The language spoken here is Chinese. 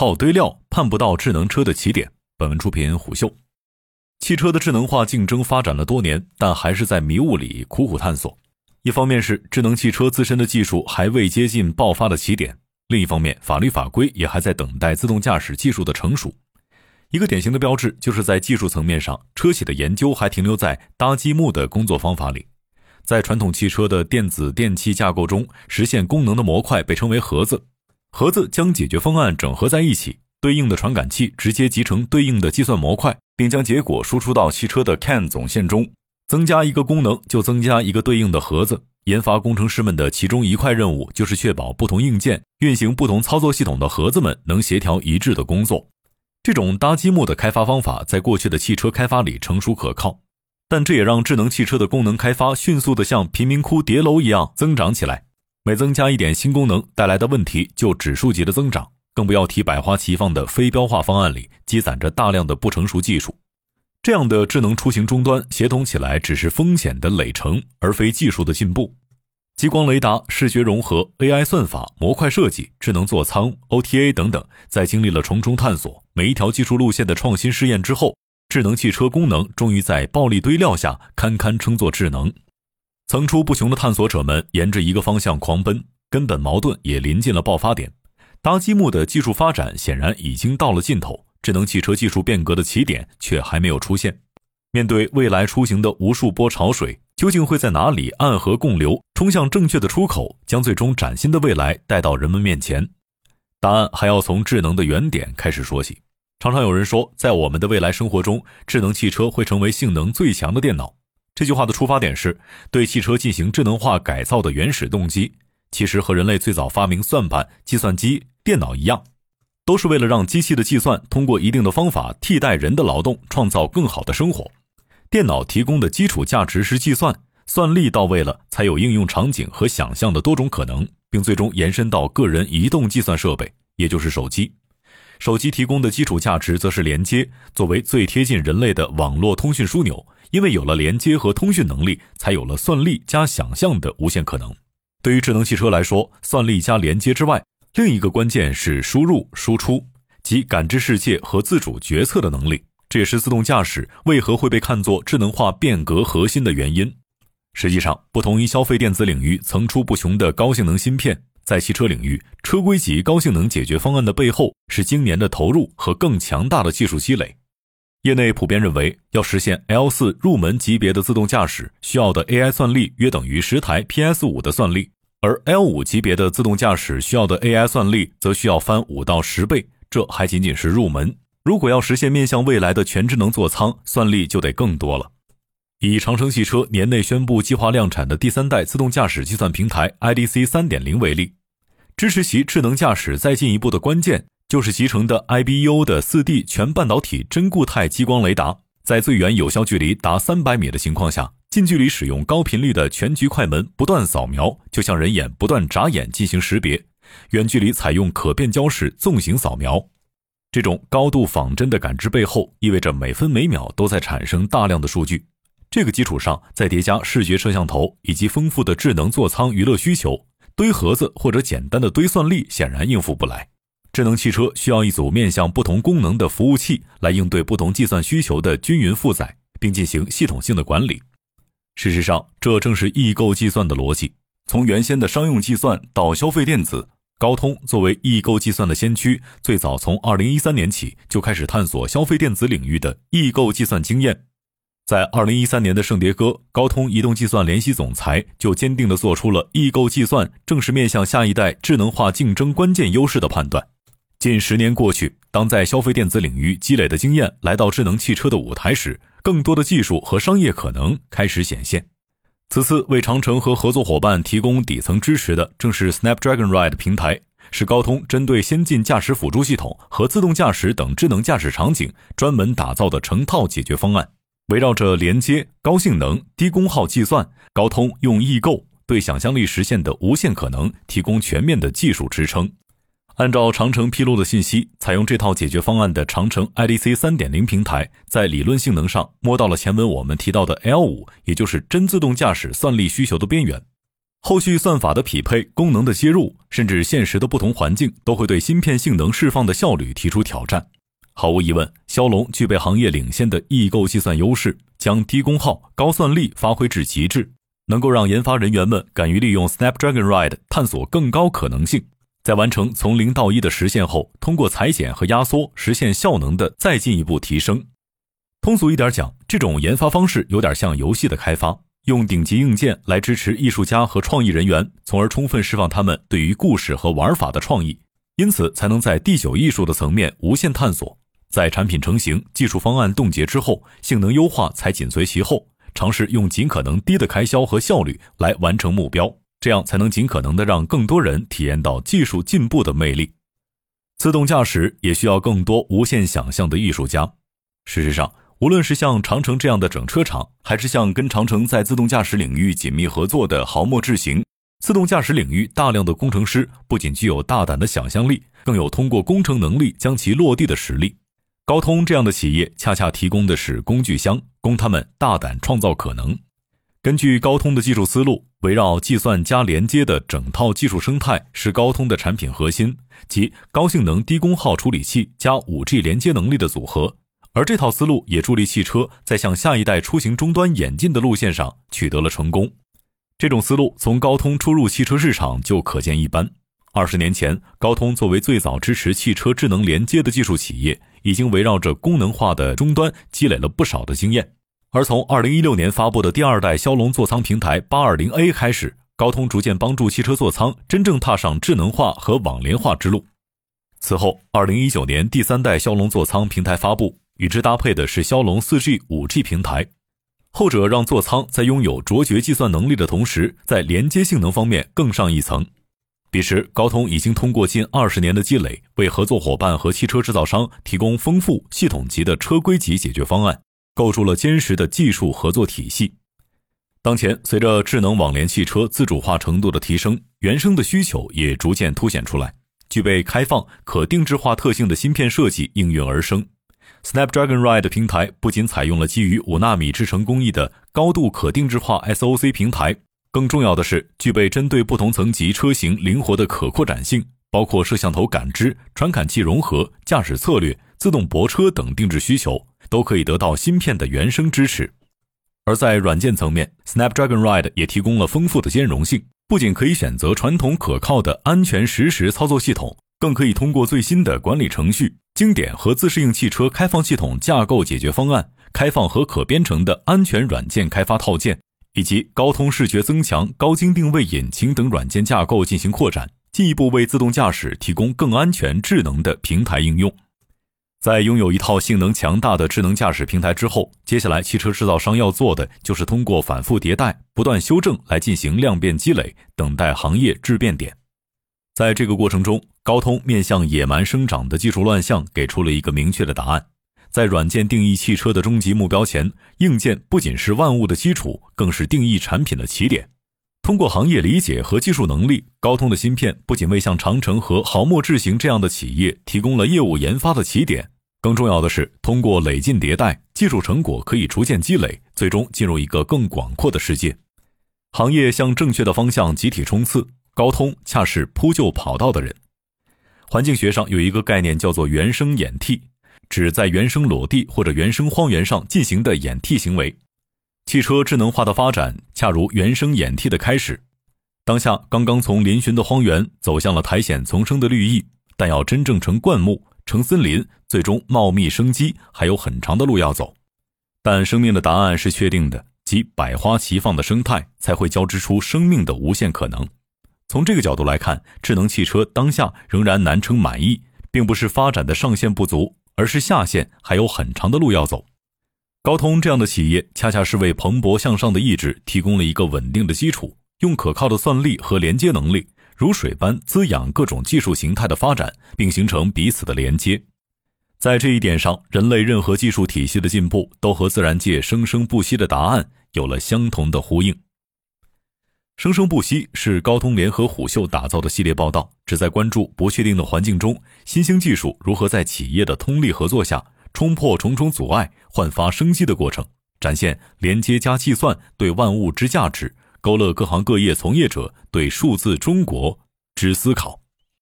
靠堆料盼不到智能车的起点。本文出品虎嗅。汽车的智能化竞争发展了多年，但还是在迷雾里苦苦探索。一方面是智能汽车自身的技术还未接近爆发的起点，另一方面法律法规也还在等待自动驾驶技术的成熟。一个典型的标志就是在技术层面上，车企的研究还停留在搭积木的工作方法里。在传统汽车的电子电器架构中，实现功能的模块被称为盒子。盒子将解决方案整合在一起，对应的传感器直接集成对应的计算模块，并将结果输出到汽车的 CAN 总线中。增加一个功能，就增加一个对应的盒子。研发工程师们的其中一块任务，就是确保不同硬件运行不同操作系统的盒子们能协调一致的工作。这种搭积木的开发方法，在过去的汽车开发里成熟可靠，但这也让智能汽车的功能开发迅速的像贫民窟叠楼一样增长起来。每增加一点新功能带来的问题就指数级的增长，更不要提百花齐放的非标化方案里积攒着大量的不成熟技术。这样的智能出行终端协同起来只是风险的累成，而非技术的进步。激光雷达、视觉融合、AI 算法、模块设计、智能座舱、OTA 等等，在经历了重重探索、每一条技术路线的创新试验之后，智能汽车功能终于在暴力堆料下堪堪称作智能。层出不穷的探索者们沿着一个方向狂奔，根本矛盾也临近了爆发点。搭积木的技术发展显然已经到了尽头，智能汽车技术变革的起点却还没有出现。面对未来出行的无数波潮水，究竟会在哪里暗河共流，冲向正确的出口，将最终崭新的未来带到人们面前？答案还要从智能的原点开始说起。常常有人说，在我们的未来生活中，智能汽车会成为性能最强的电脑。这句话的出发点是对汽车进行智能化改造的原始动机，其实和人类最早发明算盘、计算机、电脑一样，都是为了让机器的计算通过一定的方法替代人的劳动，创造更好的生活。电脑提供的基础价值是计算，算力到位了，才有应用场景和想象的多种可能，并最终延伸到个人移动计算设备，也就是手机。手机提供的基础价值则是连接，作为最贴近人类的网络通讯枢纽。因为有了连接和通讯能力，才有了算力加想象的无限可能。对于智能汽车来说，算力加连接之外，另一个关键是输入输出，即感知世界和自主决策的能力。这也是自动驾驶为何会被看作智能化变革核心的原因。实际上，不同于消费电子领域层出不穷的高性能芯片，在汽车领域，车规级高性能解决方案的背后是经年的投入和更强大的技术积累。业内普遍认为，要实现 L 四入门级别的自动驾驶，需要的 AI 算力约等于十台 PS 五的算力，而 L 五级别的自动驾驶需要的 AI 算力则需要翻五到十倍。这还仅仅是入门，如果要实现面向未来的全智能座舱，算力就得更多了。以长城汽车年内宣布计划量产的第三代自动驾驶计算平台 IDC 三点零为例，支持其智能驾驶再进一步的关键。就是集成的 IBU 的四 D 全半导体真固态激光雷达，在最远有效距离达三百米的情况下，近距离使用高频率的全局快门不断扫描，就像人眼不断眨眼进行识别；远距离采用可变焦式纵行扫描。这种高度仿真的感知背后，意味着每分每秒都在产生大量的数据。这个基础上再叠加视觉摄像头以及丰富的智能座舱娱乐需求，堆盒子或者简单的堆算力显然应付不来。智能汽车需要一组面向不同功能的服务器来应对不同计算需求的均匀负载，并进行系统性的管理。事实上，这正是异构计算的逻辑。从原先的商用计算到消费电子，高通作为异构计算的先驱，最早从2013年起就开始探索消费电子领域的异构计算经验。在2013年的圣迭戈，高通移动计算联席总裁就坚定地做出了异构计算正是面向下一代智能化竞争关键优势的判断。近十年过去，当在消费电子领域积累的经验来到智能汽车的舞台时，更多的技术和商业可能开始显现。此次为长城和合作伙伴提供底层支持的，正是 Snapdragon Ride 平台，是高通针对先进驾驶辅助系统和自动驾驶等智能驾驶场景专门打造的成套解决方案。围绕着连接、高性能、低功耗计算，高通用异构对想象力实现的无限可能提供全面的技术支撑。按照长城披露的信息，采用这套解决方案的长城 IDC 三点零平台，在理论性能上摸到了前文我们提到的 L 五，也就是真自动驾驶算力需求的边缘。后续算法的匹配、功能的接入，甚至现实的不同环境，都会对芯片性能释放的效率提出挑战。毫无疑问，骁龙具备行业领先的异构计算优势，将低功耗、高算力发挥至极致，能够让研发人员们敢于利用 Snapdragon Ride 探索更高可能性。在完成从零到一的实现后，通过裁剪和压缩实现效能的再进一步提升。通俗一点讲，这种研发方式有点像游戏的开发。用顶级硬件来支持艺术家和创意人员，从而充分释放他们对于故事和玩法的创意，因此才能在第九艺术的层面无限探索。在产品成型、技术方案冻结之后，性能优化才紧随其后，尝试用尽可能低的开销和效率来完成目标，这样才能尽可能的让更多人体验到技术进步的魅力。自动驾驶也需要更多无限想象的艺术家。事实上。无论是像长城这样的整车厂，还是像跟长城在自动驾驶领域紧密合作的豪墨智行，自动驾驶领域大量的工程师不仅具有大胆的想象力，更有通过工程能力将其落地的实力。高通这样的企业恰恰提供的是工具箱，供他们大胆创造可能。根据高通的技术思路，围绕计算加连接的整套技术生态是高通的产品核心，即高性能低功耗处理器加 5G 连接能力的组合。而这套思路也助力汽车在向下一代出行终端演进的路线上取得了成功。这种思路从高通初入汽车市场就可见一斑。二十年前，高通作为最早支持汽车智能连接的技术企业，已经围绕着功能化的终端积累了不少的经验。而从二零一六年发布的第二代骁龙座舱平台八二零 A 开始，高通逐渐帮助汽车座舱真正踏上智能化和网联化之路。此后，二零一九年第三代骁龙座舱平台发布。与之搭配的是骁龙 4G、5G 平台，后者让座舱在拥有卓绝计算能力的同时，在连接性能方面更上一层。彼时，高通已经通过近二十年的积累，为合作伙伴和汽车制造商提供丰富系统级的车规级解决方案，构筑了坚实的技术合作体系。当前，随着智能网联汽车自主化程度的提升，原生的需求也逐渐凸显出来，具备开放、可定制化特性的芯片设计应运而生。Snapdragon Ride 平台不仅采用了基于五纳米制程工艺的高度可定制化 SoC 平台，更重要的是具备针对不同层级车型灵活的可扩展性，包括摄像头感知、传感器融合、驾驶策略、自动泊车等定制需求，都可以得到芯片的原生支持。而在软件层面，Snapdragon Ride 也提供了丰富的兼容性，不仅可以选择传统可靠的安全实时操作系统，更可以通过最新的管理程序。经典和自适应汽车开放系统架构解决方案、开放和可编程的安全软件开发套件，以及高通视觉增强、高精定位引擎等软件架构进行扩展，进一步为自动驾驶提供更安全、智能的平台应用。在拥有一套性能强大的智能驾驶平台之后，接下来汽车制造商要做的就是通过反复迭代、不断修正来进行量变积累，等待行业质变点。在这个过程中，高通面向野蛮生长的技术乱象给出了一个明确的答案：在软件定义汽车的终极目标前，硬件不仅是万物的基础，更是定义产品的起点。通过行业理解和技术能力，高通的芯片不仅为像长城和豪墨智行这样的企业提供了业务研发的起点，更重要的是，通过累进迭代，技术成果可以逐渐积累，最终进入一个更广阔的世界。行业向正确的方向集体冲刺。高通恰是铺就跑道的人。环境学上有一个概念叫做原生演替，指在原生裸地或者原生荒原上进行的演替行为。汽车智能化的发展恰如原生演替的开始。当下刚刚从嶙峋的荒原走向了苔藓丛生的绿意，但要真正成灌木、成森林，最终茂密生机，还有很长的路要走。但生命的答案是确定的，即百花齐放的生态才会交织出生命的无限可能。从这个角度来看，智能汽车当下仍然难称满意，并不是发展的上限不足，而是下线还有很长的路要走。高通这样的企业，恰恰是为蓬勃向上的意志提供了一个稳定的基础，用可靠的算力和连接能力，如水般滋养各种技术形态的发展，并形成彼此的连接。在这一点上，人类任何技术体系的进步，都和自然界生生不息的答案有了相同的呼应。生生不息是高通联合虎嗅打造的系列报道，旨在关注不确定的环境中，新兴技术如何在企业的通力合作下冲破重重阻碍，焕发生机的过程，展现连接加计算对万物之价值，勾勒各行各业从业者对数字中国之思考。